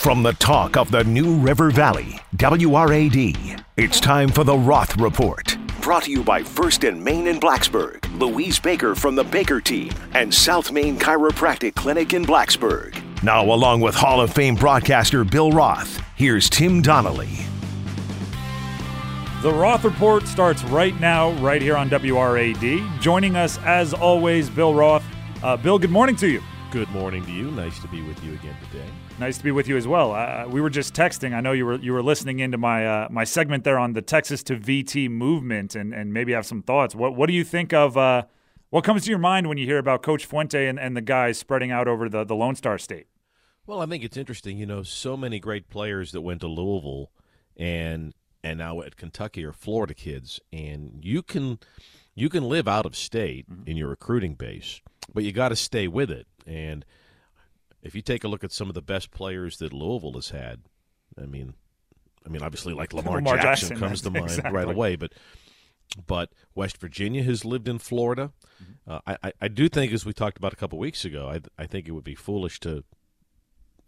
From the talk of the New River Valley, WRAD, it's time for the Roth Report. Brought to you by First and Main in Blacksburg, Louise Baker from the Baker team, and South Main Chiropractic Clinic in Blacksburg. Now, along with Hall of Fame broadcaster Bill Roth, here's Tim Donnelly. The Roth Report starts right now, right here on WRAD. Joining us, as always, Bill Roth. Uh, Bill, good morning to you. Good morning to you. Nice to be with you again today. Nice to be with you as well. Uh, we were just texting. I know you were you were listening into my uh, my segment there on the Texas to VT movement, and, and maybe have some thoughts. What what do you think of? Uh, what comes to your mind when you hear about Coach Fuente and, and the guys spreading out over the, the Lone Star State? Well, I think it's interesting. You know, so many great players that went to Louisville and and now at Kentucky are Florida kids, and you can you can live out of state mm-hmm. in your recruiting base, but you got to stay with it. And if you take a look at some of the best players that Louisville has had, I mean, I mean, obviously like Lamar, Lamar Jackson, Jackson, comes to mind exactly. right away, but but West Virginia has lived in Florida. Mm-hmm. Uh, I, I do think, as we talked about a couple weeks ago, I, I think it would be foolish to,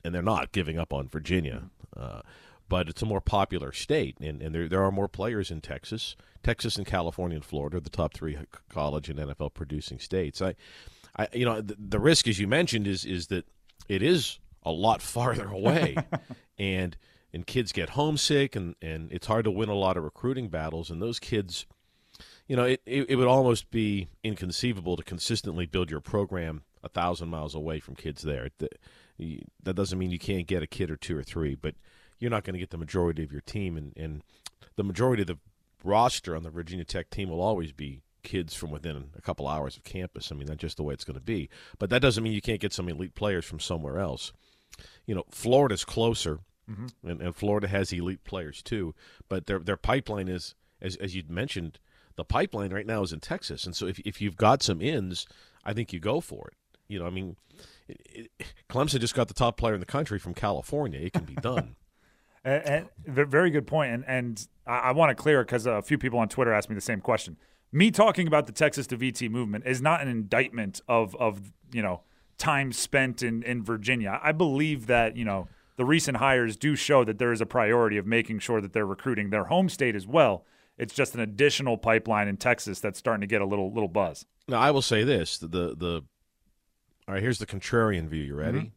and they're not giving up on Virginia, uh, but it's a more popular state, and, and there, there are more players in Texas. Texas and California and Florida are the top three college and NFL producing states. I, I you know, the, the risk, as you mentioned, is is that it is a lot farther away, and and kids get homesick, and and it's hard to win a lot of recruiting battles, and those kids – you know, it, it, it, would almost be inconceivable to consistently build your program a thousand miles away from kids there. That doesn't mean you can't get a kid or two or three, but you're not going to get the majority of your team, and, and the majority of the roster on the Virginia Tech team will always be kids from within a couple hours of campus. I mean, that's just the way it's going to be. But that doesn't mean you can't get some elite players from somewhere else. You know, Florida's closer, mm-hmm. and, and Florida has elite players too, but their their pipeline is, as as you mentioned – the pipeline right now is in Texas, and so if if you've got some ins, I think you go for it. You know, I mean, it, it, Clemson just got the top player in the country from California. It can be done. and, and, very good point. And and I, I want to clear because a few people on Twitter asked me the same question. Me talking about the Texas to VT movement is not an indictment of of you know time spent in in Virginia. I believe that you know the recent hires do show that there is a priority of making sure that they're recruiting their home state as well it's just an additional pipeline in Texas that's starting to get a little little buzz. Now I will say this: the the all right, here's the contrarian view. You ready? Mm-hmm.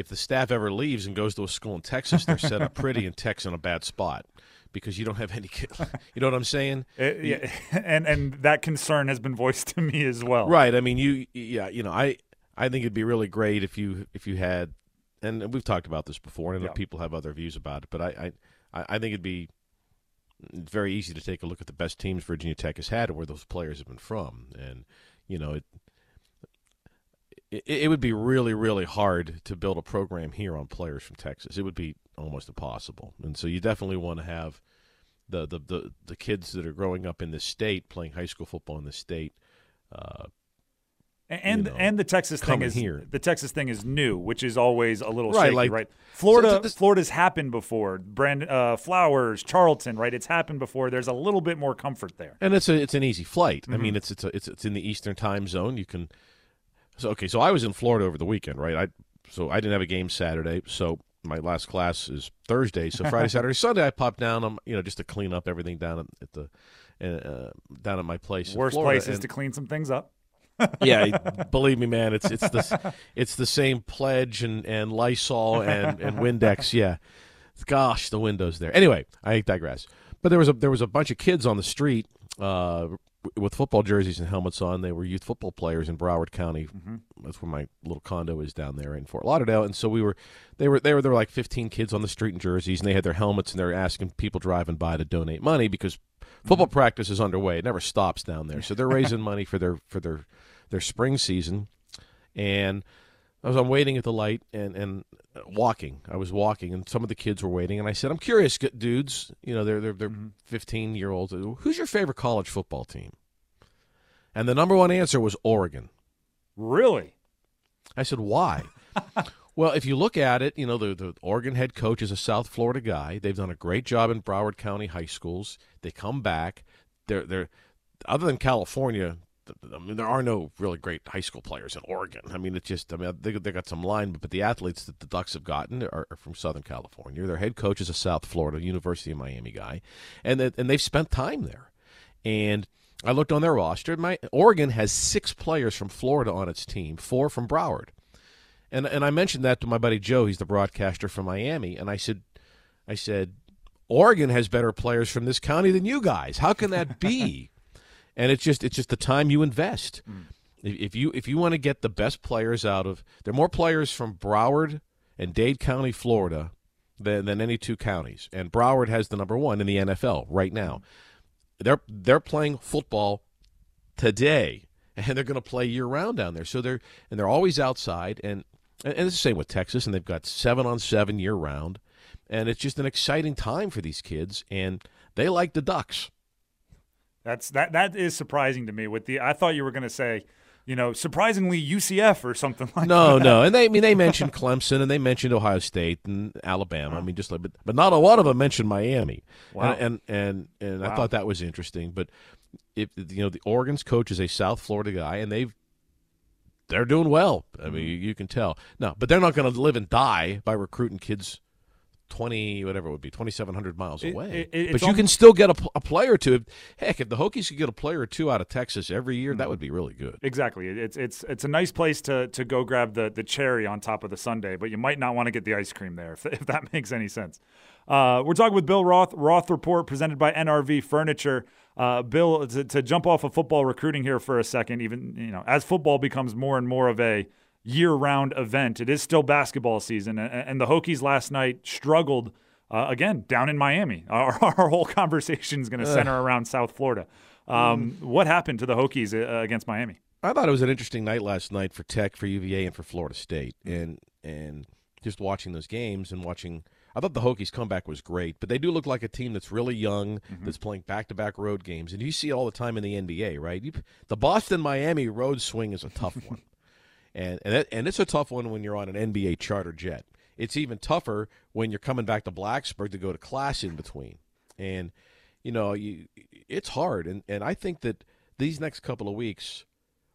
If the staff ever leaves and goes to a school in Texas, they're set up pretty, and Tech's in a bad spot because you don't have any. You know what I'm saying? It, uh, yeah, and and that concern has been voiced to me as well. Right. I mean, you. Yeah. You know, I I think it'd be really great if you if you had, and we've talked about this before, and yeah. people have other views about it, but I I I think it'd be very easy to take a look at the best teams Virginia Tech has had and where those players have been from. And, you know, it, it, it would be really, really hard to build a program here on players from Texas. It would be almost impossible. And so you definitely want to have the, the, the, the kids that are growing up in this state playing high school football in the state uh, and you know, and the Texas thing is here. the Texas thing is new, which is always a little right, shaky, like, right? Florida, so this, Florida's happened before. Brand uh, Flowers, Charlton, right? It's happened before. There's a little bit more comfort there, and it's a it's an easy flight. Mm-hmm. I mean, it's it's a, it's it's in the Eastern time zone. You can so okay. So I was in Florida over the weekend, right? I so I didn't have a game Saturday, so my last class is Thursday. So Friday, Saturday, Sunday, I popped down. I'm you know just to clean up everything down at the uh, down at my place. Worst places places to clean some things up yeah, believe me, man, it's it's the it's the same pledge and, and Lysol and, and Windex. Yeah, gosh, the windows there. Anyway, I digress. But there was a there was a bunch of kids on the street uh, with football jerseys and helmets on. They were youth football players in Broward County. Mm-hmm. That's where my little condo is down there in Fort Lauderdale. And so we were they were they were there were like 15 kids on the street in jerseys, and they had their helmets, and they were asking people driving by to donate money because football mm-hmm. practice is underway. It never stops down there. So they're raising money for their for their their spring season, and I was on waiting at the light and and walking. I was walking, and some of the kids were waiting, and I said, "I'm curious, dudes. You know, they're they're they're mm-hmm. 15 year olds. Who's your favorite college football team?" And the number one answer was Oregon. Really? I said, "Why?" well, if you look at it, you know, the, the Oregon head coach is a South Florida guy. They've done a great job in Broward County high schools. They come back. They're they're other than California, I mean, there are no really great high school players in Oregon. I mean, it's just, I mean, they, they got some line, but the athletes that the Ducks have gotten are, are from Southern California. Their head coach is a South Florida University of Miami guy, and they, and they've spent time there. And I looked on their roster. My Oregon has six players from Florida on its team, four from Broward. And and I mentioned that to my buddy Joe. He's the broadcaster from Miami, and I said, I said, Oregon has better players from this county than you guys. How can that be? and it's just it's just the time you invest. Mm. If you if you want to get the best players out of, there are more players from Broward and Dade County, Florida, than than any two counties, and Broward has the number one in the NFL right now. They're they're playing football today, and they're going to play year round down there. So they're and they're always outside, and and it's the same with Texas, and they've got seven on seven year round, and it's just an exciting time for these kids, and they like the Ducks. That's that that is surprising to me. With the I thought you were going to say, you know, surprisingly UCF or something like no, that. No, no, and they I mean they mentioned Clemson and they mentioned Ohio State and Alabama. I mean just like but, but not a lot of them mentioned Miami. Wow. And and and, and wow. I thought that was interesting. But if you know the Oregon's coach is a South Florida guy and they've they're doing well. I mean, mm-hmm. you can tell. No, but they're not going to live and die by recruiting kids 20 whatever it would be 2700 miles away. it, but you can still get a, a, player or two heck if the hokies could get a player or two out of texas every year that would be really good. Exactly. It's it's it's a nice place to to go grab the the cherry on top of the sundae but you might not want to get the ice cream there if, if that makes any sense. Uh, we're talking with bill roth roth report presented by nrv furniture. Uh, bill to, to jump off of football recruiting here for a second even you know as football becomes more and more of a year round event. It is still basketball season. And, the Hokies last night struggled uh, again down in Miami. Our, our whole conversation is going to center around South Florida. Um, mm. What happened to the Hokies uh, against Miami? I thought it was an interesting night last night for Tech, for UVA, and for Florida State. And, and just watching those games and watching. I thought the Hokies' comeback was great, but they do look like a team that's really young, mm-hmm. that's playing back-to-back road games, and you see it all the time in the NBA, right? You, the Boston Miami road swing is a tough one and and, that, and it's a tough one when you're on an NBA charter jet. It's even tougher when you're coming back to Blacksburg to go to class in between, and you know you, it's hard. And, and I think that these next couple of weeks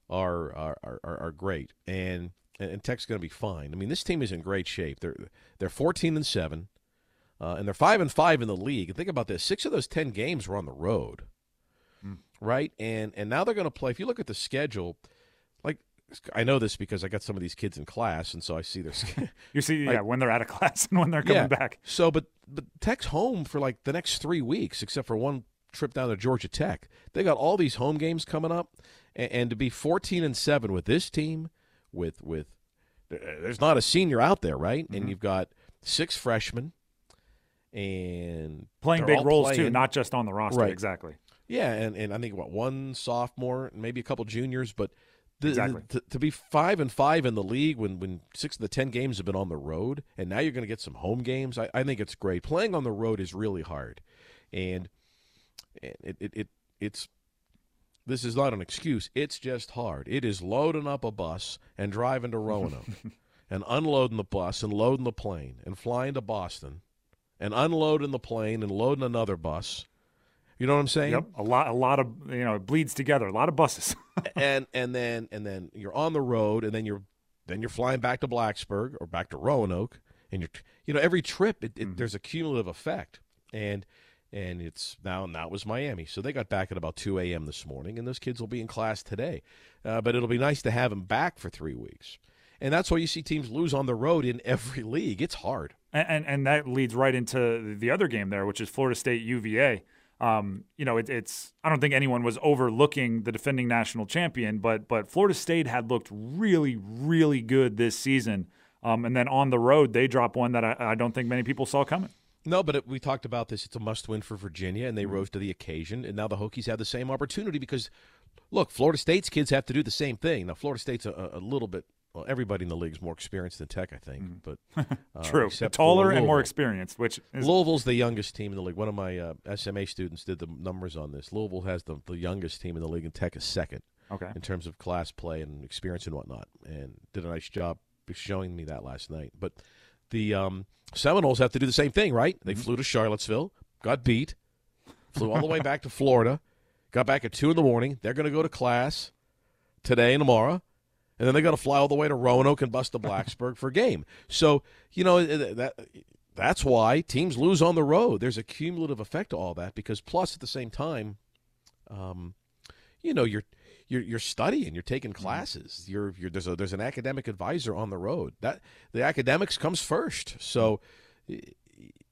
are are, are, are great, and and Tech's going to be fine. I mean, this team is in great shape. They're they're 14 and seven, uh, and they're five and five in the league. And think about this: six of those ten games were on the road, mm. right? And and now they're going to play. If you look at the schedule, I know this because I got some of these kids in class, and so I see their. you see, yeah, when they're out of class and when they're coming yeah. back. So, but but Tech's home for like the next three weeks, except for one trip down to Georgia Tech. They got all these home games coming up, and, and to be fourteen and seven with this team, with with there's not a senior out there, right? Mm-hmm. And you've got six freshmen, and playing big roles playing. too, not just on the roster. Right. Exactly. Yeah, and, and I think what one sophomore, and maybe a couple juniors, but the, exactly. The, to, to, be five and five in the league when, when six of the ten games have been on the road, and now you're going to get some home games. I, I think it's great. Playing on the road is really hard, and it, it, it it's this is not an excuse. It's just hard. It is loading up a bus and driving to Roanoke, and unloading the bus and loading the plane and flying to Boston, and unloading the plane and loading another bus you know what I'm saying? Yep. A lot, a lot of you know, it bleeds together. A lot of buses. and and then and then you're on the road, and then you're then you're flying back to Blacksburg or back to Roanoke, and you're you know every trip it, it, mm-hmm. there's a cumulative effect, and and it's now now it was Miami, so they got back at about 2 a.m. this morning, and those kids will be in class today, uh, but it'll be nice to have them back for three weeks. And that's why you see teams lose on the road in every league. It's hard. And, and, and that leads right into the other game there, which is Florida State UVA um, you know, it, it's I don't think anyone was overlooking the defending national champion, but but Florida State had looked really, really good this season. Um, and then on the road, they drop one that I, I don't think many people saw coming. No, but it, we talked about this. It's a must-win for Virginia, and they mm-hmm. rose to the occasion. And now the Hokies have the same opportunity because, look, Florida State's kids have to do the same thing. Now, Florida State's a, a little bit well, everybody in the league is more experienced than Tech, I think. Mm. But uh, true, taller and more experienced. Which is... Louisville's the youngest team in the league. One of my uh, SMA students did the numbers on this. Louisville has the, the youngest team in the league, and Tech is second. Okay. In terms of class play and experience and whatnot, and did a nice job showing me that last night. But the um, Seminoles have to do the same thing, right? They mm-hmm. flew to Charlottesville, got beat, flew all the way back to Florida, got back at two in the morning. They're going to go to class today and tomorrow, and then they got to fly all the way to Roanoke and bust to Blacksburg for a game. So you know that that's why teams lose on the road. There's a cumulative effect to all that because plus at the same time, um, you know you're you're, you're studying, you're taking mm-hmm. classes. You're, you're there's a there's an academic advisor on the road. That the academics comes first. So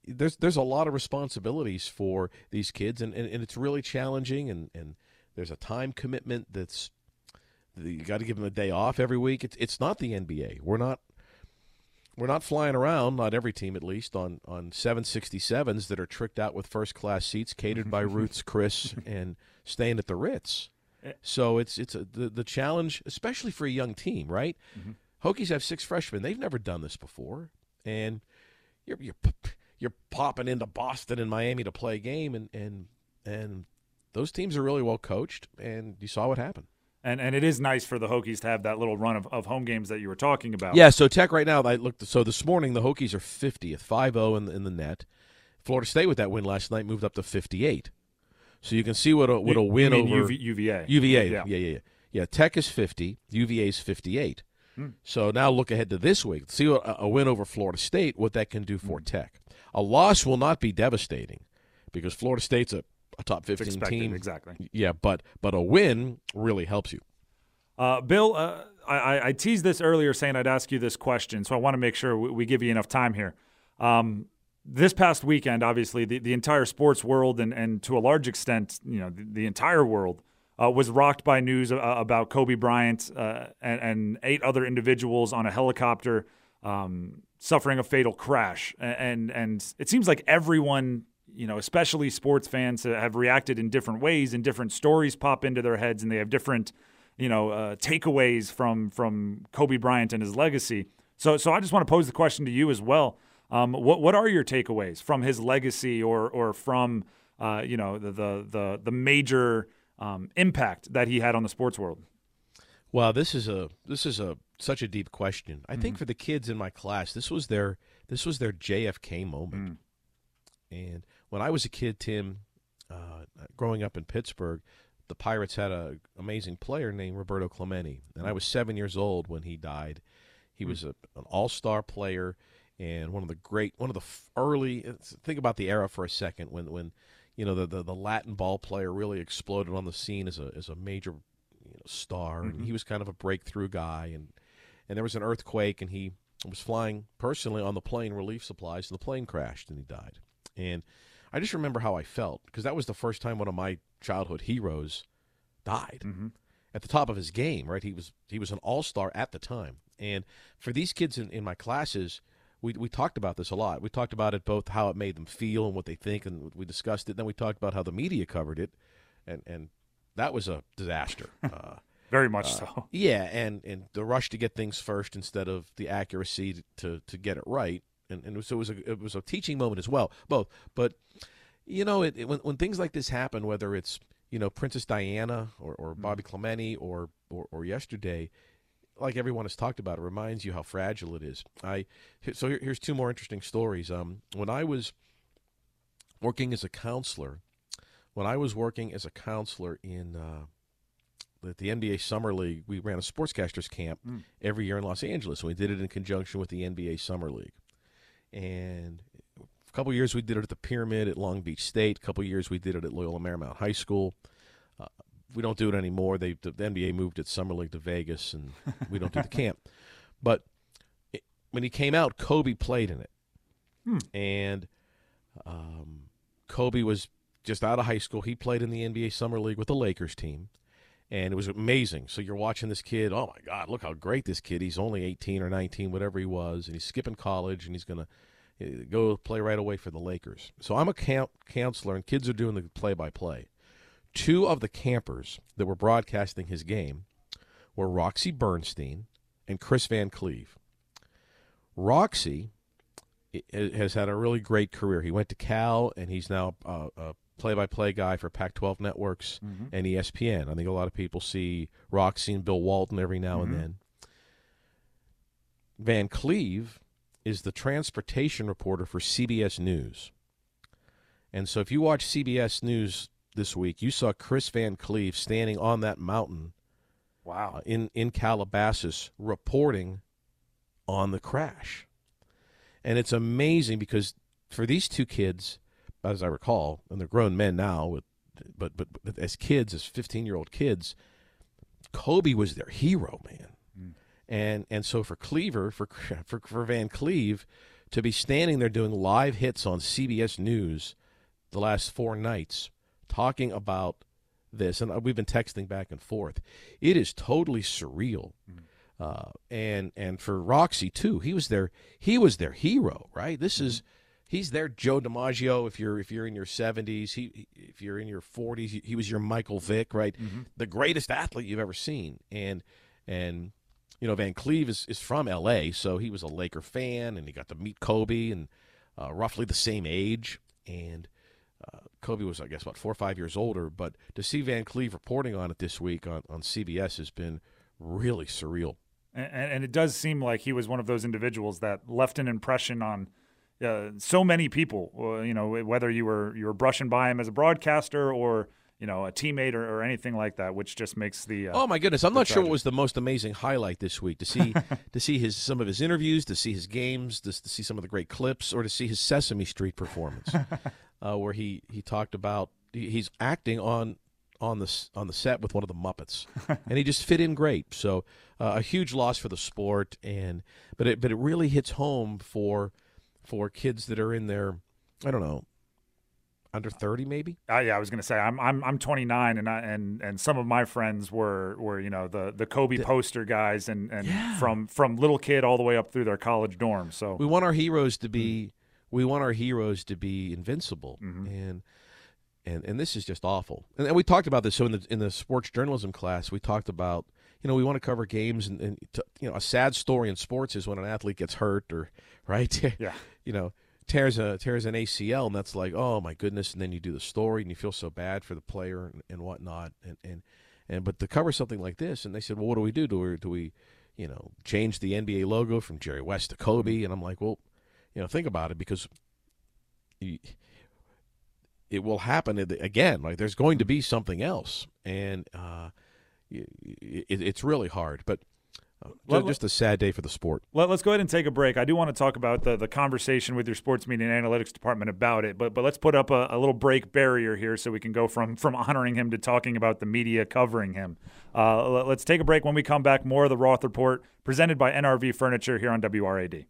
there's there's a lot of responsibilities for these kids, and, and, and it's really challenging. And, and there's a time commitment that's you got to give them a day off every week. It's it's not the NBA. We're not we're not flying around, not every team at least, on on 767s that are tricked out with first class seats, catered by Ruth's Chris, and staying at the Ritz. Eh. So it's it's a, the the challenge, especially for a young team, right? Mm-hmm. Hokies have six freshmen; they've never done this before, and you're you're you're popping into Boston and Miami to play a game, and and and those teams are really well coached, and you saw what happened. And and it is nice for the Hokies to have that little run of, of home games that you were talking about. Yeah, so Tech right now, I looked. So this morning, the Hokies are 50th, 5-0 in, in the net. Florida State with that win last night moved up to 58. So you can see what a what a win over UV, UVA. UVA, yeah. yeah, yeah, yeah. Yeah, Tech is 50, UVA is 58. Hmm. So now look ahead to this week. See what a, a, win over Florida State, what that can do for hmm. Tech. A loss will not be devastating because Florida State's a, a top 15 expected, team. Exactly. Yeah, but but a win really helps you. Uh, Bill, uh, I, I, teased this earlier saying I'd ask you this question, so I want to make sure we, we give you enough time here. Um, this past weekend, obviously, the, the entire sports world and, and to a large extent, you know, the, the entire world uh, was rocked by news uh, about Kobe Bryant uh, and, and, eight other individuals on a helicopter um, suffering a fatal crash. And, and it seems like everyone, you know, especially sports fans, have reacted in different ways, and different stories pop into their heads, and they have different, you know, uh, takeaways from from Kobe Bryant and his legacy. So, so I just want to pose the question to you as well. Um, what what are your takeaways from his legacy or or from uh, you know the the the, the major um, impact that he had on the sports world? Well, this is a this is a such a deep question. I mm-hmm. think for the kids in my class, this was their this was their JFK moment. Mm. And when I was a kid, Tim, uh, growing up in Pittsburgh, the Pirates had an amazing player named Roberto Clemente, and I was seven years old when he died. He mm. was a, an all star player and one of the great, one of the early. Think about the era for a second when when you know the the, the Latin ball player really exploded on the scene as a as a major you know, star, mm-hmm. and he was kind of a breakthrough guy, and and there was an earthquake, and he was flying personally on the plane relief supplies, and the plane crashed, and he died, and. I just remember how I felt because that was the first time one of my childhood heroes died mm-hmm. at the top of his game. Right, he was he was an all star at the time, and for these kids in, in my classes, we we talked about this a lot. We talked about it both how it made them feel and what they think, and we discussed it. Then we talked about how the media covered it, and and that was a disaster. Uh, Very much uh, so. Yeah, and and the rush to get things first instead of the accuracy to to get it right, and and so it was a it was a teaching moment as well, both. But you know, it, it, when when things like this happen, whether it's you know Princess Diana or, or Bobby mm. Clemente or, or or yesterday, like everyone has talked about, it reminds you how fragile it is. I so here, here's two more interesting stories. Um, when I was working as a counselor, when I was working as a counselor in uh, at the NBA Summer League, we ran a sportscasters camp mm. every year in Los Angeles. We did it in conjunction with the NBA Summer League, and a couple years we did it at the Pyramid at Long Beach State. A couple years we did it at Loyola Marymount High School we don't do it anymore. They the, the NBA moved its summer league to Vegas, and we don't do the camp. But it, when he came out, Kobe played in it, hmm. and um, Kobe was just out of high school. He played in the NBA summer league with the Lakers team, and it was amazing. So you're watching this kid. Oh my God, look how great this kid! He's only 18 or 19, whatever he was, and he's skipping college, and he's gonna eh, go play right away for the Lakers. So I'm a camp counselor, and kids are doing the play-by-play two of the campers that were broadcasting his game were Roxy Bernstein and Kris Van Cleave. Roxy eh, has had a really great career. He went to Cal, and he's now a play-by-play guy for Pac-12 networks mm-hmm. and ESPN. I think a lot of people see Roxy and Bill Walton every now mm-hmm. and then. Van Cleave is the transportation reporter for CBS News. And so if you watch CBS News this week, you saw Kris Van Cleave standing on that mountain Wow. uh, in in Calabasas reporting on the crash, and it's amazing because for these two kids, as I recall, and they're grown men now, with but but, but as kids, as fifteen year old kids, Kobe was their hero, man. And and so for Cleaver, for for for Van Cleave, to be standing there doing live hits on CBS News the last four nights, talking about this, and uh, we've been texting back and forth. It is totally surreal. Uh, and and for Roxy too, he was their he was their hero, right? This is he's their Joe DiMaggio. If you're if you're in your 70s, he if you're in your 40s, he, he was your Michael Vick, right? The greatest athlete you've ever seen, and and you know Van Cleave is, is from L.A., so he was a Laker fan, and he got to meet Kobe, and uh, roughly the same age, and uh, Kobe was, I guess, about four or five years older. But to see Van Cleave reporting on it this week on, on CBS has been really surreal. And, and it does seem like he was one of those individuals that left an impression on uh, so many people. Uh, you know, whether you were you were brushing by him as a broadcaster or you know a teammate or, or anything like that, which just makes the uh, Oh my goodness! I'm not sure what was the most amazing highlight this week to see to see his some of his interviews, to see his games, to, to see some of the great clips, or to see his Sesame Street performance, uh, where he he talked about he's acting on on the on the set with one of the Muppets, and he just fit in great. So uh, a huge loss for the sport, and but it but it really hits home for for kids that are in their I don't know under 30 maybe? Uh, yeah, I was gonna say I'm I'm I'm 29 and I, and and some of my friends were were you know the the Kobe poster guys and and from from little kid all the way up through their college dorm. So. We want our heroes to be we want our heroes to be invincible. Mm-hmm. and and and this is just awful. And, and we talked about this so in the in the sports journalism class we talked about you know we want to cover games and, and t- you know a sad story in sports is when an athlete gets hurt or right Yeah. you know tears a tears an ACL and that's like oh my goodness and then you do the story and you feel so bad for the player and, and whatnot and and and but to cover something like this and they said well what do we do? Do we do we you know change the NBA logo from Jerry West to Kobe? And I'm like well you know think about it because you, it will happen again like there's going to be something else. And uh y- y- it, it's really hard but uh, ju- just a sad day for the sport Let, us go ahead and take a break. I do want to talk about the, the conversation with your sports media and analytics department about it, but but let's put up a, a little break barrier here so we can go from from honoring him to talking about the media covering him. Uh, let- let's take a break. When we come back, more of the Roth Report presented by NRV Furniture here on WRAD.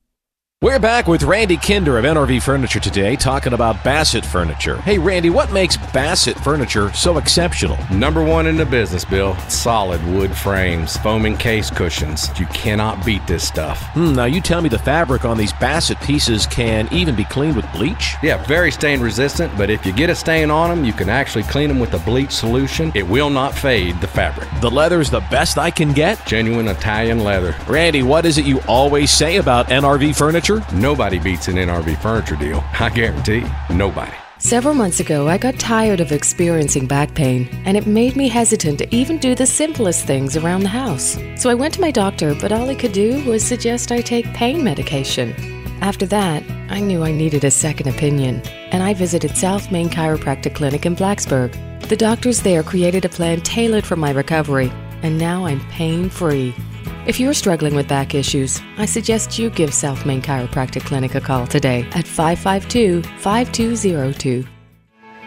We're back with Randy Kinder of NRV Furniture today, talking about Bassett Furniture. Hey, Randy, what makes Bassett Furniture so exceptional? Number one in the business, Bill. Solid wood frames, foam case cushions. You cannot beat this stuff. Hmm, now you tell me the fabric on these Bassett pieces can even be cleaned with bleach? Yeah, very stain resistant, but if you get a stain on them, you can actually clean them with a bleach solution. It will not fade the fabric. The leather's the best I can get? Genuine Italian leather. Randy, what is it you always say about NRV Furniture? Nobody beats an NRV furniture deal. I guarantee nobody. Several months ago, I got tired of experiencing back pain, and it made me hesitant to even do the simplest things around the house. So I went to my doctor, but all he could do was suggest I take pain medication. After that, I knew I needed a second opinion, and I visited South Main Chiropractic Clinic in Blacksburg. The doctors there created a plan tailored for my recovery, and now I'm pain free. If you're struggling with back issues, I suggest you give South Main Chiropractic Clinic a call today at 552 5202.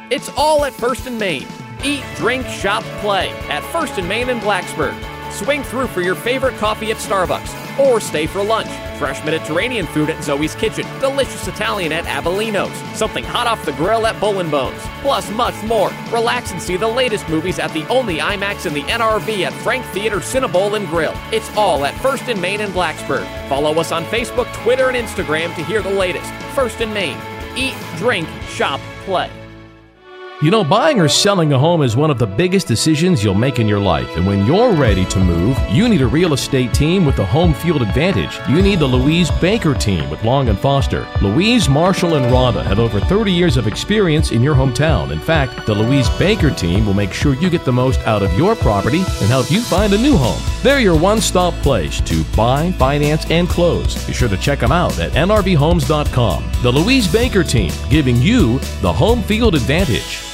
It's all at First and Main. Eat, drink, shop, play at First and Main in Blacksburg. Swing through for your favorite coffee at Starbucks or stay for lunch. Fresh Mediterranean food at Zoe's Kitchen, delicious Italian at Abelino's, something hot off the grill at Bull and Bones, plus much more. Relax and see the latest movies at the only IMAX in the NRV at Frank Theater CineBowl and Grill. It's all at First in Main in Blacksburg. Follow us on Facebook, Twitter, and Instagram to hear the latest. First in Main. Eat, drink, shop, play. You know, buying or selling a home is one of the biggest decisions you'll make in your life. And when you're ready to move, you need a real estate team with a home field advantage. You need the Louise Baker team with Long and Foster. Louise, Marshall, and Rhonda have over 30 years of experience in your hometown. In fact, the Louise Baker team will make sure you get the most out of your property and help you find a new home. They're your one stop place to buy, finance, and close. Be sure to check them out at nrvhomes.com. The Louise Baker team, giving you the home field advantage.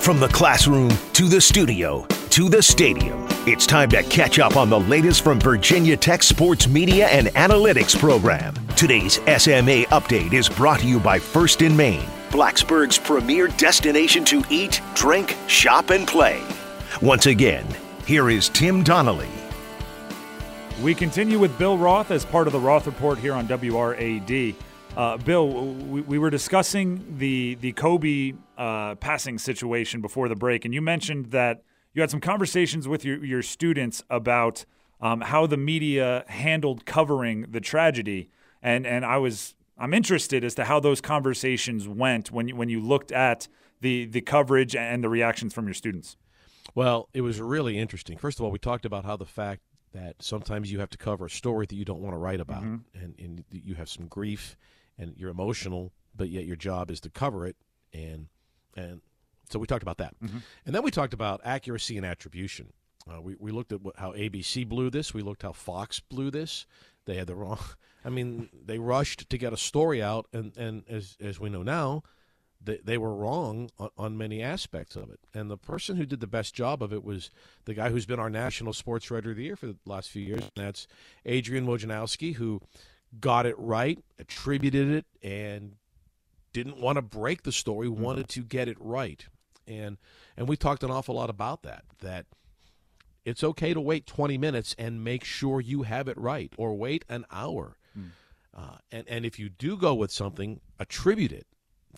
From the classroom to the studio, to the stadium. It's time to catch up on the latest from Virginia Tech Sports Media and Analytics program. Today's SMA update is brought to you by First in Main, Blacksburg's premier destination to eat, drink, shop, and play. Once again, here is Tim Donnelly. We continue with Bill Roth as part of the Roth Report here on WRAD. Uh, Bill, we, we, were discussing the the Kobe uh, passing situation before the break, and you mentioned that you had some conversations with your, your students about um, how the media handled covering the tragedy, and and I was I'm interested as to how those conversations went when you, when you looked at the the coverage and the reactions from your students. Well, it was really interesting. First of all, we talked about how the fact that sometimes you have to cover a story that you don't want to write about, mm-hmm. and, and you have some grief and you're emotional, but yet your job is to cover it, and and so we talked about that, mm-hmm. and then we talked about accuracy and attribution. Uh, we we looked at what, how ABC blew this. We looked how Fox blew this. They had the wrong. I mean, they rushed to get a story out, and and as as we know now, they, they were wrong on, on, many aspects of it. And the person who did the best job of it was the guy who's been our national sports writer of the year for the last few years. And that's Adrian Wojnarowski, who got it right, attributed it, and didn't want to break the story, wanted to get it right. And and we talked an awful lot about that. That it's okay to wait 20 minutes and make sure you have it right, or wait an hour. Mm. Uh, and and if you do go with something, attribute it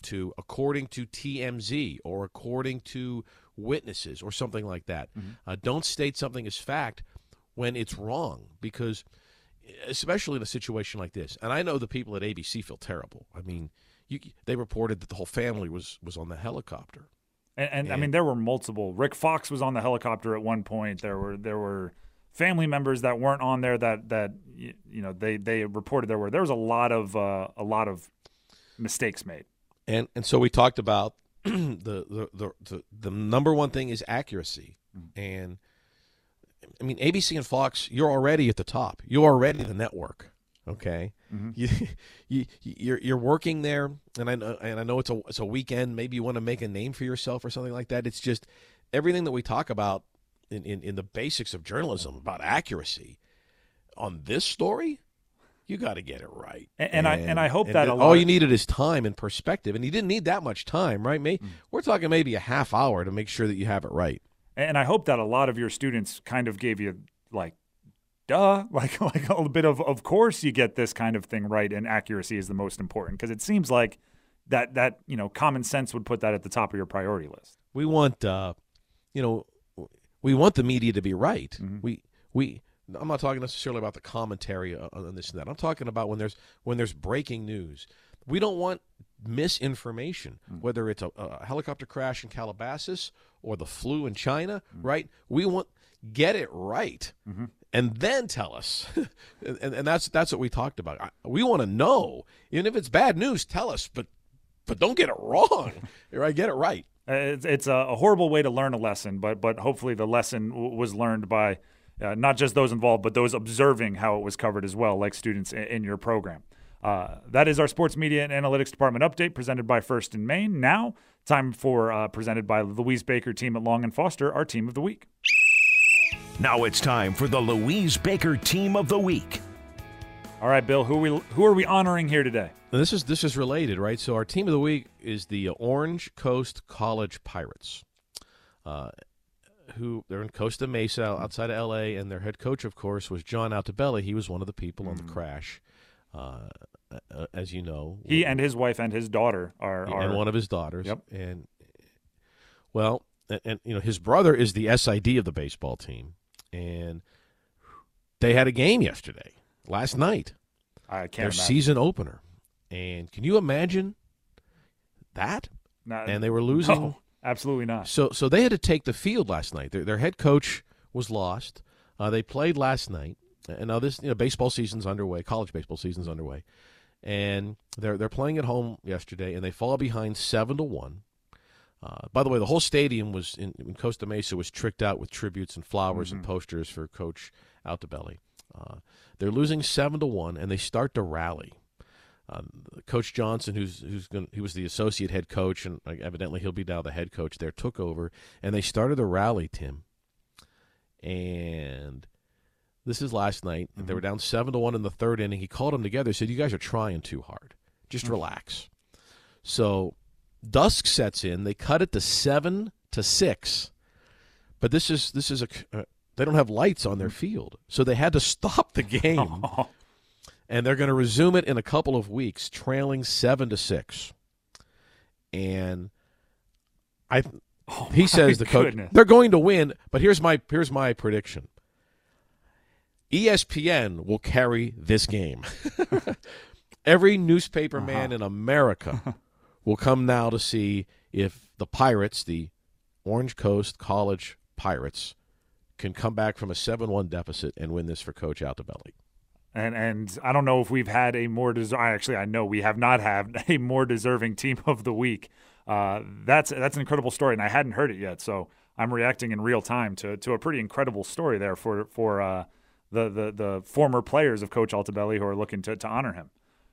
to according to TMZ or according to witnesses or something like that. Mm-hmm. Uh, don't state something as fact when it's wrong because especially in a situation like this. And I know the people at ABC feel terrible. I mean, you, they reported that the whole family was was on the helicopter. And, and, and, I mean, there were multiple. Rick Fox was on the helicopter at one point. There were there were family members that weren't on there that that you know they they reported there were there was a lot of uh, a lot of mistakes made. And and so we talked about the, the the the the number one thing is accuracy mm-hmm. and I mean, ABC and Fox, you're already at the top. You're already the network. Okay, mm-hmm. you, you you're you're working there, and I know and I know it's a it's a weekend. Maybe you want to make a name for yourself or something like that. It's just everything that we talk about in, in, in the basics of journalism about accuracy on this story. You got to get it right, and, and, and I and I hope that all you needed is time and perspective, and you didn't need that much time, right? May mm. we're talking maybe a half hour to make sure that you have it right and I hope that a lot of your students kind of gave you like duh like like a little bit of of course you get this kind of thing right and accuracy is the most important because it seems like that that you know common sense would put that at the top of your priority list we want uh you know we want the media to be right mm-hmm. we we I'm not talking necessarily about the commentary on this and that. I'm talking about when there's when there's breaking news. We don't want misinformation, mm-hmm. whether it's a, a helicopter crash in Calabasas or the flu in China, mm-hmm. right? We want get it right. Mm-hmm. And then tell us, and, and that's that's what we talked about. We want to know, even if it's bad news, tell us, but but don't get it wrong, right? Get it right. Uh, it's, it's a, horrible way to learn a lesson, but but hopefully the lesson w- was learned by uh, not just those involved, but those observing how it was covered as well, like students in, in your program. Uh, that is our sports media and analytics department update presented by First and Main. Now Time for uh, presented by Louise Baker team at Long and Foster, our team of the week. Now it's time for the Louise Baker team of the week. All right, Bill, who are we who are we honoring here today? this is this is related, right? So our team of the week is the Orange Coast College Pirates. Uh, who they're in Costa Mesa outside of LA, and their head coach, of course, was John Altobelli. He was one of the people mm. on the mm. crash. Uh, uh, as you know. He and his wife and his daughter are, are and one of his daughters. Yep. And well, and, and, you know his brother is the SID of the baseball team, and they had a game yesterday, last night. I can't. Their imagine. season opener, and can you imagine that? Not, and they were losing. No, absolutely not. So, so they had to take the field last night. Their, their head coach was lost. Uh, they played last night, and now this you know baseball season's underway. College baseball season's underway, and they're they're playing at home yesterday, and they fall behind seven to one. Uh, by the way, the whole stadium was in, in, Costa Mesa was tricked out with tributes and flowers mm-hmm. and posters for Coach Altobelli. Uh, they're losing seven to one, and they start to rally. Um, coach Johnson, who's who's going he was the associate head coach, and evidently he'll be now the head coach there, took over, and they started to rally. Tim, and this is last night. Mm-hmm. They were down seven to one in the third inning. He called them together. Said, "You guys are trying too hard. Just Mm-hmm. relax." So dusk sets in. They cut it to seven to six, but this is this is a uh, they don't have lights on their field, so they had to stop the game, and they're going to resume it in a couple of weeks, trailing seven to six, and I. he says the coach they're going to win, but here's my here's my prediction. ESPN will carry this game. Every newspaper man in America will come now to see if the Pirates, the Orange Coast College Pirates, can come back from a 7 1 deficit and win this for Coach Altobelli. And and I don't know if we've had a more des- Actually, I know we have not had a more deserving team of the week. Uh, that's that's an incredible story, and I hadn't heard it yet, so I'm reacting in real time to to a pretty incredible story there for for uh, the the the former players of Coach Altobelli who are looking to to honor him.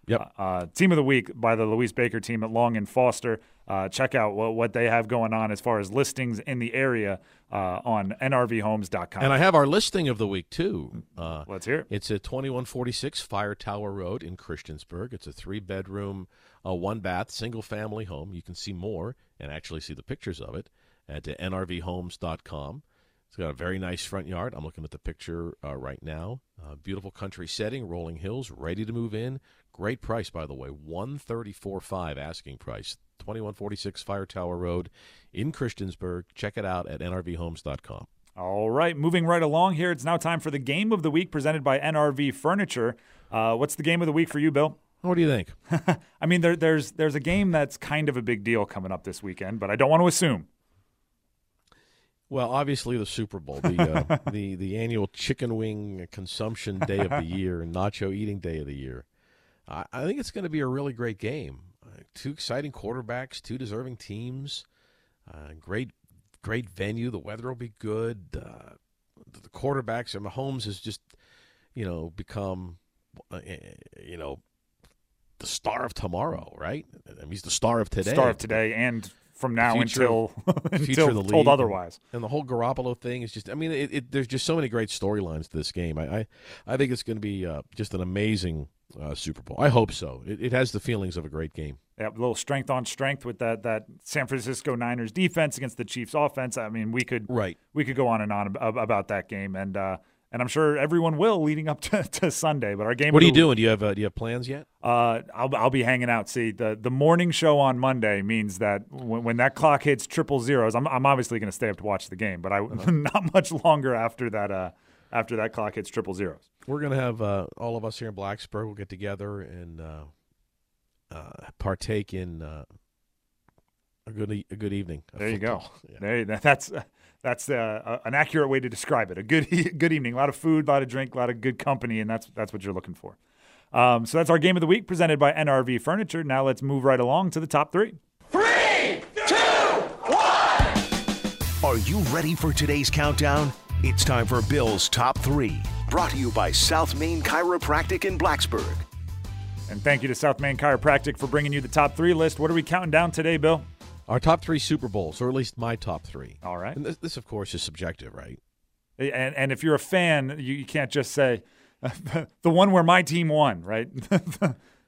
Yep. Uh, team of the week by the Louise Baker team at Long and Foster. Uh, check out what, what they have going on as far as listings in the area uh, on nrvhomes.com. And I have our listing of the week, too. Uh, Let's hear it. It's at 2146 Fire Tower Road in Christiansburg. It's a three bedroom, uh, one bath, single family home. You can see more and actually see the pictures of it at uh, nrvhomes.com. It's got a very nice front yard. I'm looking at the picture uh, right now. Uh, beautiful country setting, rolling hills, ready to move in. Great price, by the way, one thirty four five asking price. Twenty one forty six Fire Tower Road in Christiansburg. Check it out at nrvhomes.com. All right, moving right along here. It's now time for the game of the week presented by NRV Furniture. Uh, what's the game of the week for you, Bill? What do you think? I mean, there, there's there's a game that's kind of a big deal coming up this weekend, but I don't want to assume. Well, obviously the Super Bowl, the uh, the the annual chicken wing consumption day of the year and nacho eating day of the year. I, I think it's going to be a really great game. Uh, two exciting quarterbacks, two deserving teams. Uh, great, great venue. The weather will be good. Uh, the quarterbacks and Mahomes has just, you know, become, uh, you know, the star of tomorrow, right? I mean, he's the star of today. Star of today and from now Future- until future until the told league. otherwise. And the whole Garoppolo thing is just, I mean, it, it, there's just so many great storylines to this game. I, I, I think it's going to be uh, just an amazing uh, Super Bowl. I hope so. It, it has the feelings of a great game. Yeah, a little strength on strength with that that San Francisco Niners defense against the Chiefs offense. I mean, we could Right. we could go on and on about that game, and uh, and I'm sure everyone will leading up to, to Sunday. But our game. What are you doing? Do you have uh, do you have plans yet? Uh, I'll I'll be hanging out. See, the the morning show on Monday means that when, when that clock hits triple zeros, I'm I'm obviously going to stay up to watch the game, but I not much longer after that uh after that clock hits triple zeros. We're going to have uh, all of us here in Blacksburg. We'll get together and uh, uh, partake in uh, a good e- a good evening. There you go. Yeah. There, that's that's uh, an accurate way to describe it. A good e- good evening, a lot of food, a lot of drink, a lot of good company, and that's that's what you're looking for. Um, so that's our game of the week presented by NRV Furniture. Now let's move right along to the top three. Three, two, one. Are you ready for today's countdown? It's time for Bill's Top 3, brought to you by South Main Chiropractic in Blacksburg. And thank you to South Main Chiropractic for bringing you the top three list. What are we counting down today, Bill? Our top three Super Bowls, or at least my top three. All right. And this, this of course, is subjective, right? And and if you're a fan, you, you can't just say the one where my team won, right?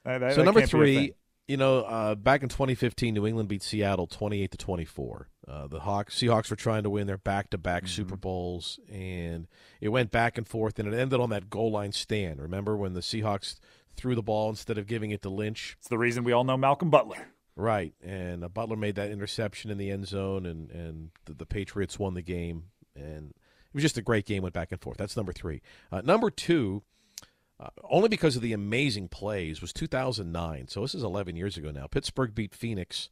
That- that- so number can't be a three, you know, uh, back in 2015, New England beat Seattle 28 to 24. Uh, the Hawks, Seahawks were trying to win their back-to-back Mm-hmm. Super Bowls, and it went back and forth, and it ended on that goal line stand. Remember when the Seahawks threw the ball instead of giving it to Lynch? It's the reason we all know Malcolm Butler. Right, and uh, Butler made that interception in the end zone, and and the, the Patriots won the game, and it was just a great game. Went back and forth. That's number three. Uh, number two, uh, only because of the amazing plays, was 2009. So this is 11 years ago now. Pittsburgh beat Phoenix.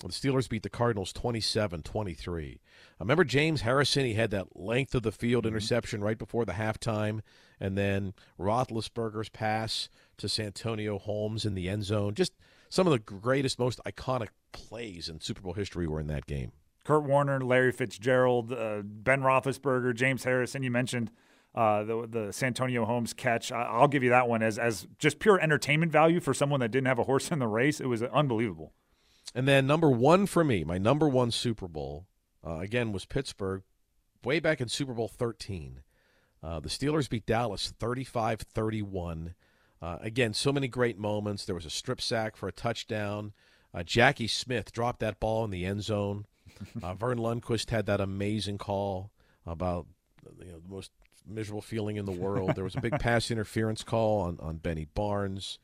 The Steelers beat the Cardinals 27-23. I remember James Harrison. He had that length of the field interception right before the halftime, and then Roethlisberger's pass to Santonio Holmes in the end zone. Just some of the greatest, most iconic plays in Super Bowl history were in that game. Kurt Warner, Larry Fitzgerald, uh, Ben Roethlisberger, James Harrison. You mentioned uh, the the Santonio Holmes catch. I, I'll give you that one as as just pure entertainment value for someone that didn't have a horse in the race. It was unbelievable. And then number one for me, my number one Super Bowl, uh, again, was Pittsburgh way back in Super Bowl 13. Uh, the Steelers beat Dallas 35 31. Uh, again, so many great moments. There was a strip sack for a touchdown. Uh, Jackie Smith dropped that ball in the end zone. Uh, Verne Lundquist had that amazing call about you know, the most miserable feeling in the world. There was a big pass interference call on, on Benny Barnes.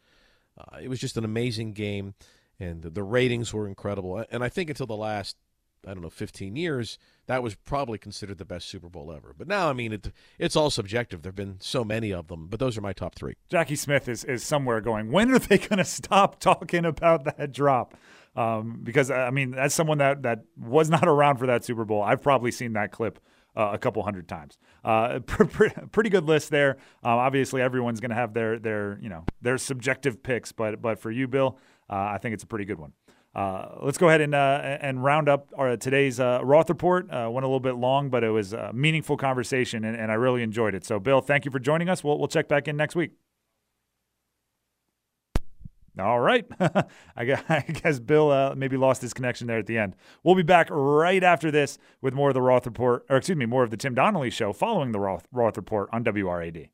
Uh, it was just an amazing game, and the, the ratings were incredible. And I think until the last I don't know, 15 years, that was probably considered the best Super Bowl ever. But now, I mean, it, it's all subjective. There have been so many of them, but those are my top three. Jackie Smith is, is somewhere going, when are they going to stop talking about that drop? Um, because, I mean, as someone that, that was not around for that Super Bowl, I've probably seen that clip uh, a couple hundred times. Uh, pretty good list there. Uh, obviously, everyone's going to have their, their, you know, their subjective picks, but, but for you, Bill, uh, I think it's a pretty good one. Uh, let's go ahead and uh, and round up our, today's uh, Roth report. Uh, went a little bit long, but it was a meaningful conversation, and, and, I really enjoyed it. So, Bill, thank you for joining us. We'll we'll check back in next week. All right, I, guess, Bill uh, maybe lost his connection there at the end. We'll be back right after this with more of the Roth report, or excuse me, more of the Tim Donnelly show following the Roth Roth report on WRAD.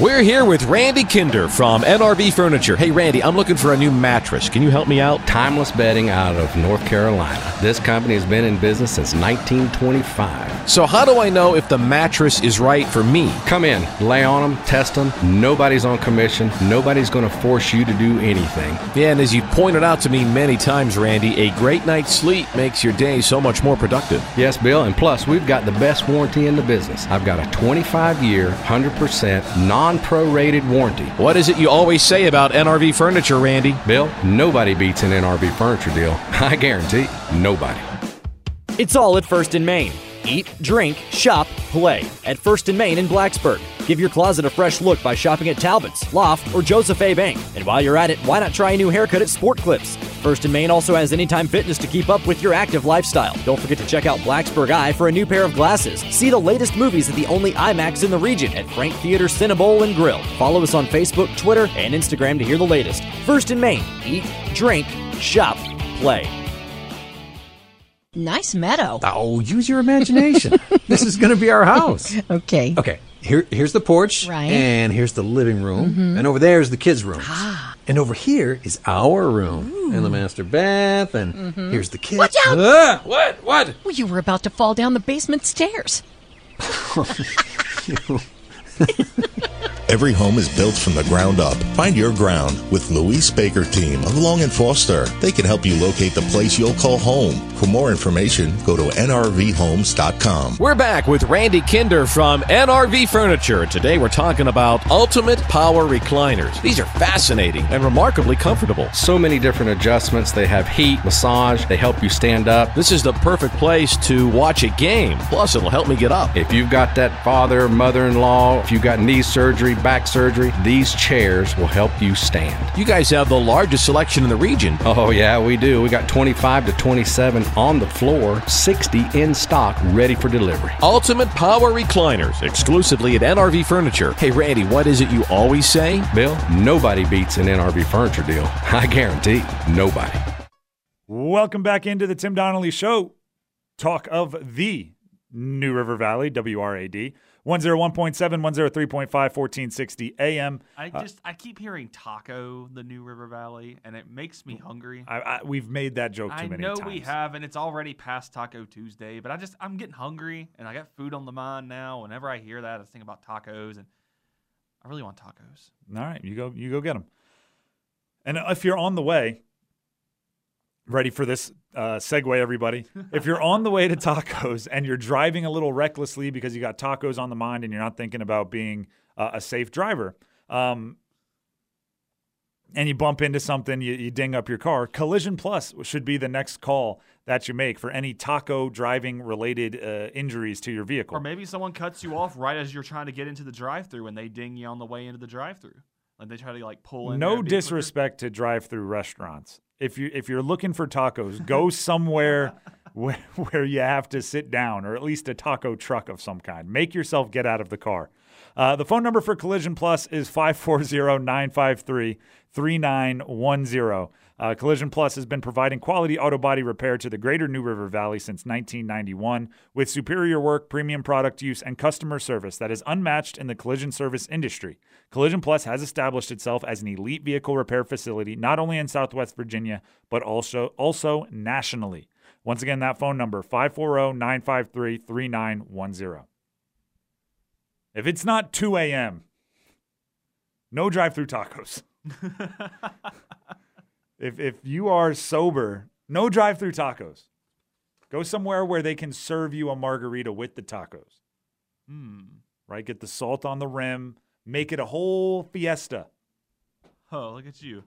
We're here with Randy Kinder from NRV Furniture. Hey, Randy, I'm looking for a new mattress. Can you help me out? Timeless Bedding out of North Carolina. This company has been in business since 1925. So, how do I know if the mattress is right for me? Come in, lay on them, test them. Nobody's on commission. Nobody's going to force you to do anything. Yeah, and as you pointed out to me many times, Randy, a great night's sleep makes your day so much more productive. Yes, Bill, and plus, we've got the best warranty in the business. I've got a 25 year, 100% non non prorated warranty. What is it you always say about NRV furniture, Randy? Bill, nobody beats an NRV furniture deal. I guarantee nobody. It's all at First and Main. Eat, drink, shop, play at First and Main in Blacksburg. Give your closet a fresh look by shopping at Talbot's, Loft, or Joseph A. Bank. And while you're at it, why not try a new haircut at Sport Clips? First and Main also has Anytime Fitness to keep up with your active lifestyle. Don't forget to check out Blacksburg Eye for a new pair of glasses. See the latest movies at the only IMAX in the region at Frank Theater CineBowl and Grill. Follow us on Facebook, Twitter, and Instagram to hear the latest. First and Main. Eat, drink, shop, play. Nice meadow. Oh, use your imagination. this is going to be our house. Okay. Okay. Here, here's the porch. Right. And here's the living room. Mhm. And over there is the kids' room. Ah. And over here is our room. And the master bath. And Mhm. here's the kitchen. Watch out! Ah, what? What? Well, you were about to fall down the basement stairs. Every home is built from the ground up. Find your ground with Louise Baker team of Long and Foster. They can help you locate the place you'll call home. For more information, go to nrvhomes.com. We're back with Randy Kinder from NRV Furniture. Today we're talking about Ultimate Power Recliners. These are fascinating and remarkably comfortable. So many different adjustments. They have heat, massage, they help you stand up. This is the perfect place to watch a game. Plus, it'll help me get up. If you've got that father, mother in law, if you've got knee surgery, back surgery, these chairs will help you stand. You guys have the largest selection in the region. Oh, yeah, we do. We got 25 to 27 on the floor, 60 in stock, ready for delivery. Ultimate Power Recliners, exclusively at NRV Furniture. Hey, Randy, what is it you always say? Bill, nobody beats an NRV furniture deal. I guarantee nobody. Welcome back into the Tim Donnelly Show. Talk of the New River Valley, WRAD. 101.7, 103.5, 1460 AM. I Uh, just I keep hearing taco, the New River Valley, and it makes me hungry. I, I, we've made that joke too I many know times. we have, and it's already past Taco Tuesday. But I just I'm getting hungry, and I got food on the mind now. Whenever I hear that, I think about tacos, and I really want tacos. All right, you go. You go get them. And if you're on the way, ready for this uh, segue, everybody. if you're on the way to tacos and you're driving a little recklessly because you got tacos on the mind and you're not thinking about being uh, a safe driver, um, and you bump into something, you, you ding up your car. Collision Plus should be the next call that you make for any taco driving related uh, injuries to your vehicle. Or maybe someone cuts you off right as you're trying to get into the drive-through, and they ding you on the way into the drive-through. Like they try to like pull in. no and disrespect to drive-through restaurants. If you if you're looking for tacos, go somewhere where, where you have to sit down, or at least a taco truck of some kind. Make yourself get out of the car. Uh, the phone number for Collision Plus is 540 953 3910. Uh, Collision Plus has been providing quality auto body repair to the greater New River Valley since 1991 with superior work, premium product use, and customer service that is unmatched in the collision service industry. Collision Plus has established itself as an elite vehicle repair facility not only in Southwest Virginia, but also, also nationally. Once again, that phone number 540 953 3910. If it's not 2 a.m., no drive through tacos. if if you are sober, no drive through tacos. Go somewhere where they can serve you a margarita with the tacos. Hmm. Right? Get the salt on the rim, make it a whole fiesta. Oh, look at you.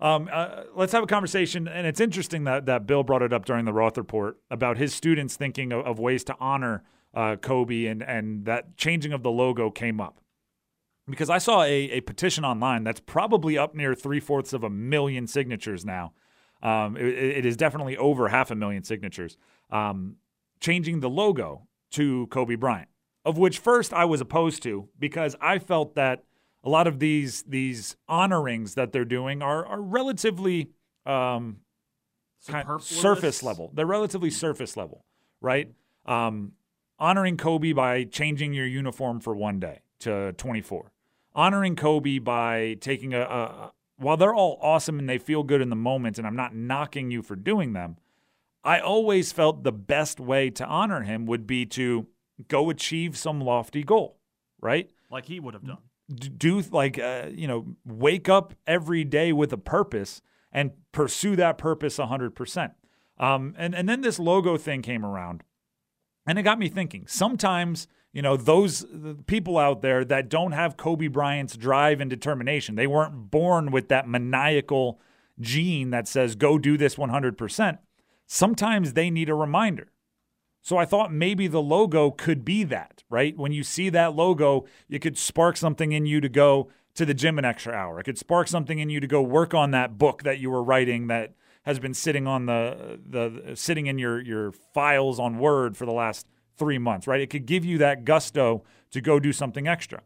Um, uh, let's have a conversation. And it's interesting that, that Bill brought it up during the Roth report about his students thinking of, of ways to honor uh, Kobe and, and that changing of the logo came up. Because I saw a, a petition online that's probably up near three fourths of a million signatures now. Um, it, it is definitely over half a million signatures. Um, changing the logo to Kobe Bryant, of which first I was opposed to because I felt that a lot of these these honorings that they're doing are are relatively um, kind of surface level. They're relatively surface level, right? Um, honoring Kobe by changing your uniform for one day to 24. Honoring Kobe by taking a, a while they're all awesome and they feel good in the moment, and I'm not knocking you for doing them. I always felt the best way to honor him would be to go achieve some lofty goal, right? Like he would have done do like uh, you know wake up every day with a purpose and pursue that purpose 100% um, and, and then this logo thing came around and it got me thinking sometimes you know those people out there that don't have kobe bryant's drive and determination they weren't born with that maniacal gene that says go do this 100% sometimes they need a reminder so I thought maybe the logo could be that, right? When you see that logo, it could spark something in you to go to the gym an extra hour. It could spark something in you to go work on that book that you were writing that has been sitting on the the sitting in your your files on Word for the last three months, right? It could give you that gusto to go do something extra.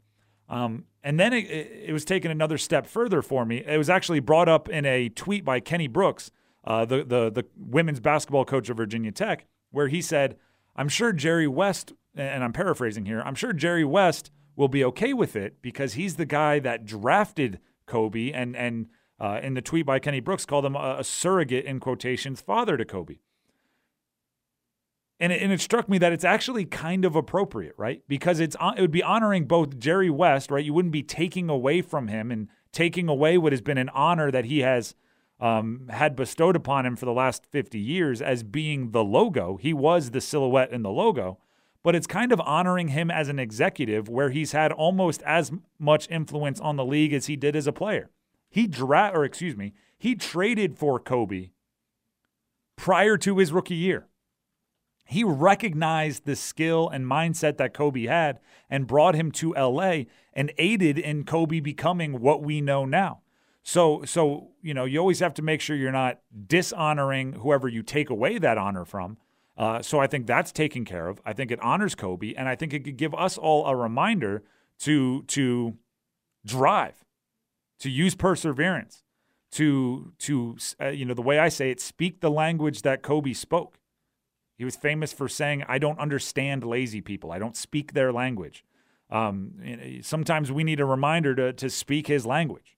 Um, and then it, it, was taken another step further for me. It was actually brought up in a tweet by Kenny Brooks, uh, the, the the women's basketball coach of Virginia Tech, where he said, I'm sure Jerry West, and I'm paraphrasing here, I'm sure Jerry West will be okay with it because he's the guy that drafted Kobe and and uh, in the tweet by Kenny Brooks called him a, a, surrogate in quotations father to Kobe. And it, and it struck me that it's actually kind of appropriate, right? Because it's it would be honoring both Jerry West, right? You wouldn't be taking away from him and taking away what has been an honor that he has um, had bestowed upon him for the last 50 years as being the logo. He was the silhouette in the logo, but it's kind of honoring him as an executive where he's had almost as much influence on the league as he did as a player. He dra- or excuse me, he traded for Kobe prior to his rookie year. He recognized the skill and mindset that Kobe had and brought him to LA and aided in Kobe becoming what we know now. So, so you know, you always have to make sure you're not dishonoring whoever you take away that honor from. Uh, so I think that's taken care of. I think it honors Kobe, and I think it could give us all a reminder to to drive, to use perseverance, to to uh, you know the way I say it, speak the language that Kobe spoke. He was famous for saying, "I don't understand lazy people. I don't speak their language." Um, sometimes we need a reminder to to speak his language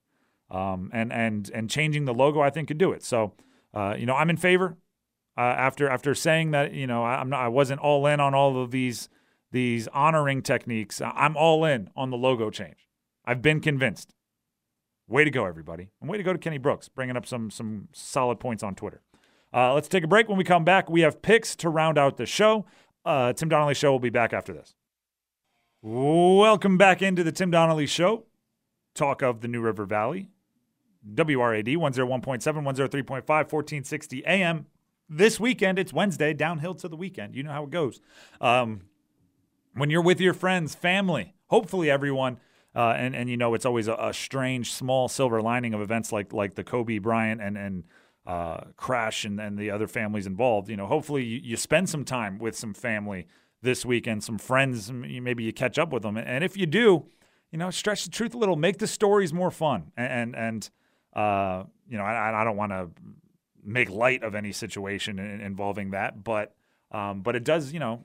um, and and and changing the logo, I think could do it. So, uh, you know, I'm in favor. Uh, after after saying that, you know, I, am not, I wasn't all in on all of these these honoring techniques. I'm all in on the logo change. I've been convinced. Way to go, everybody, and way to go to Kenny Brooks, bringing up some some solid points on Twitter. Uh, let's take a break. When we come back, we have picks to round out the show. Uh, Tim Donnelly Show will be back after this. Welcome back into the Tim Donnelly Show. Talk of the New River Valley. WRAD 101.7, 103.5, 1460 AM. This weekend, it's Wednesday, downhill to the weekend. You know how it goes. Um, when you're with your friends, family, hopefully everyone, uh, and, and you know, it's always a, a, strange, small silver lining of events like like the Kobe Bryant and, and uh, crash and, and the other families involved. You know, hopefully you, you spend some time with some family this weekend. Some friends, maybe you catch up with them, and if you do, you know, stretch the truth a little, make the stories more fun, and and uh, you know, I, I don't want to make light of any situation involving that, but um, but it does, you know,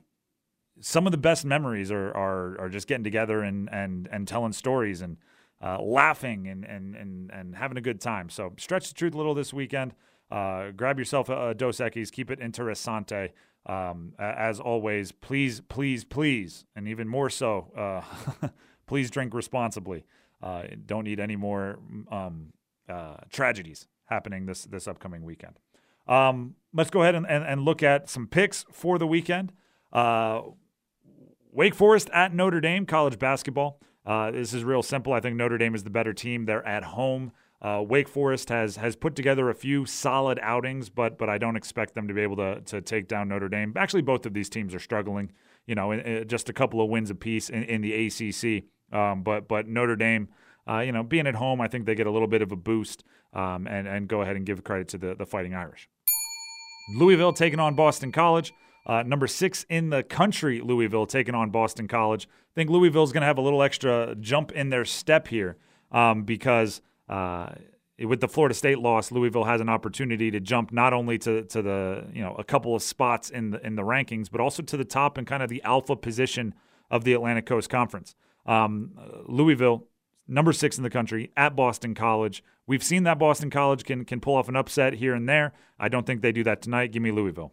some of the best memories are are, are just getting together and and and telling stories and uh, laughing and, and and and having a good time. So stretch the truth a little this weekend. Uh, grab yourself a, a Dos Equis. Keep it interesante. Um, as always, please, please, please, and even more so, uh, please drink responsibly. Uh, don't need any more um, uh, tragedies happening this this upcoming weekend. Um, let's go ahead and, and, and, look at some picks for the weekend. Wake Forest at Notre Dame, college basketball. Uh, this is real simple. I think Notre Dame is the better team. They're at home. Uh, Wake Forest has has put together a few solid outings, but but I don't expect them to be able to to take down Notre Dame. Actually, both of these teams are struggling. You know, in, in just a couple of wins apiece in, in the ACC. Um, but but Notre Dame, uh, you know, being at home, I think they get a little bit of a boost. Um, and and go ahead and give credit to the the Fighting Irish. Louisville taking on Boston College. Uh, number six in the country, Louisville taking on Boston College. I think Louisville's going to have a little extra jump in their step here um, because uh, with the Florida State loss, Louisville has an opportunity to jump not only to to the you know a couple of spots in the in the rankings, but also to the top and kind of the alpha position of the Atlantic Coast Conference. Um, Louisville, number six in the country, at Boston College. We've seen that Boston College can can pull off an upset here and there. I don't think they do that tonight. Give me Louisville.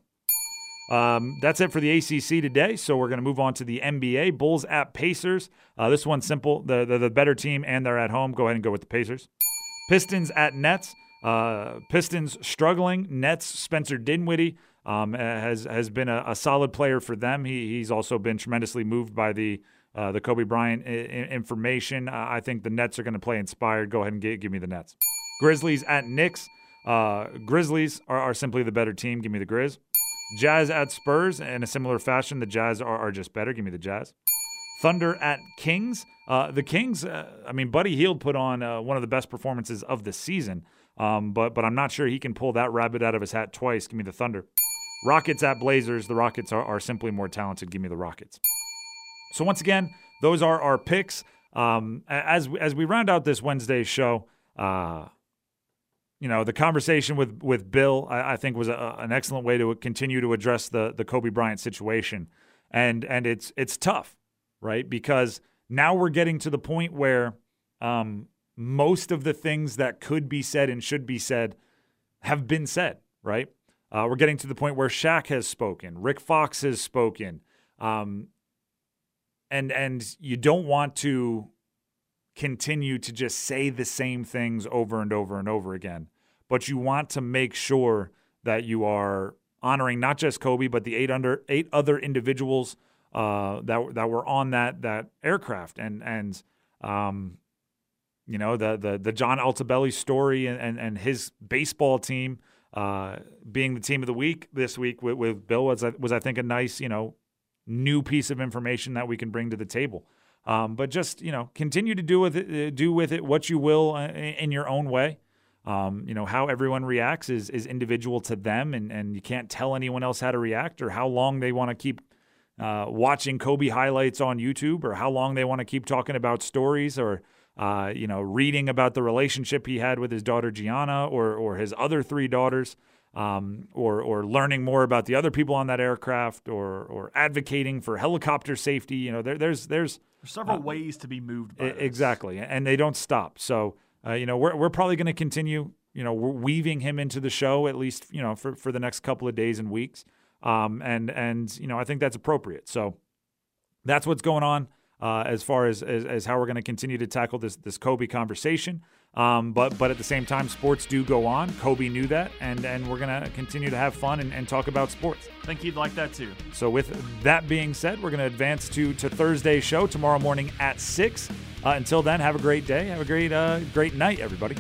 Um, that's it for the ACC today. So we're going to move on to the NBA. Bulls at Pacers. Uh, this one's simple. They're, they're, the better team and they're at home. Go ahead and go with the Pacers. Pistons at Nets. Uh, Pistons struggling. Nets. Spencer Dinwiddie um, has has been a, a, solid player for them. He, he's also been tremendously moved by the uh, the Kobe Bryant I- information. I think the Nets are going to play inspired. Go ahead and give me the Nets. Grizzlies at Knicks. Uh, Grizzlies are, are simply the better team. Give me the Grizz. Jazz at Spurs in a similar fashion. The Jazz are, are just better. Give me the Jazz. Thunder at Kings. Uh, the Kings, uh, I mean, Buddy Hield put on uh, one of the best performances of the season, um, but but I'm not sure he can pull that rabbit out of his hat twice. Give me the Thunder. Rockets at Blazers. The Rockets are, are simply more talented. Give me the Rockets. So once again, those are our picks. Um, as as we round out this Wednesday show, uh, you know, the conversation with with Bill, I, I think, was a, an excellent way to continue to address the the Kobe Bryant situation, and and it's it's tough, right? Because now we're getting to the point where um, most of the things that could be said and should be said have been said, right? Uh, we're getting to the point where Shaq has spoken, Rick Fox has spoken, um, and and you don't want to continue to just say the same things over and over and over again. But you want to make sure that you are honoring not just Kobe, but the eight under eight other individuals uh, that that were on that that aircraft, and and um, you know the the the John Altobelli story and and, and his baseball team uh, being the team of the week this week with, with Bill was was I think a nice you know new piece of information that we can bring to the table. Um, but just you know, continue to do with it, uh, do with it what you will uh, in your own way. Um, you know how everyone reacts is is individual to them, and and you can't tell anyone else how to react or how long they want to keep uh, watching Kobe highlights on YouTube or how long they want to keep talking about stories or uh, you know reading about the relationship he had with his daughter Gianna or or his other three daughters. Um, or or learning more about the other people on that aircraft, or or advocating for helicopter safety. You know, there, there's there's there's several uh, ways to be moved. exactly, and they don't stop. So uh, you know, we're we're probably going to continue. You know, we're weaving him into the show at least. You know, for for the next couple of days and weeks. Um, and and you know, I think that's appropriate. So that's what's going on uh, as far as, as, as how we're going to continue to tackle this this Kobe conversation. Um, but but at the same time, sports do go on. Kobe knew that, and and we're going to continue to have fun and, and talk about sports. I think he'd like that too. So with that being said, we're going to advance to to Thursday's show tomorrow morning at six. Uh, until then, have a great day. Have a great uh, great night, everybody.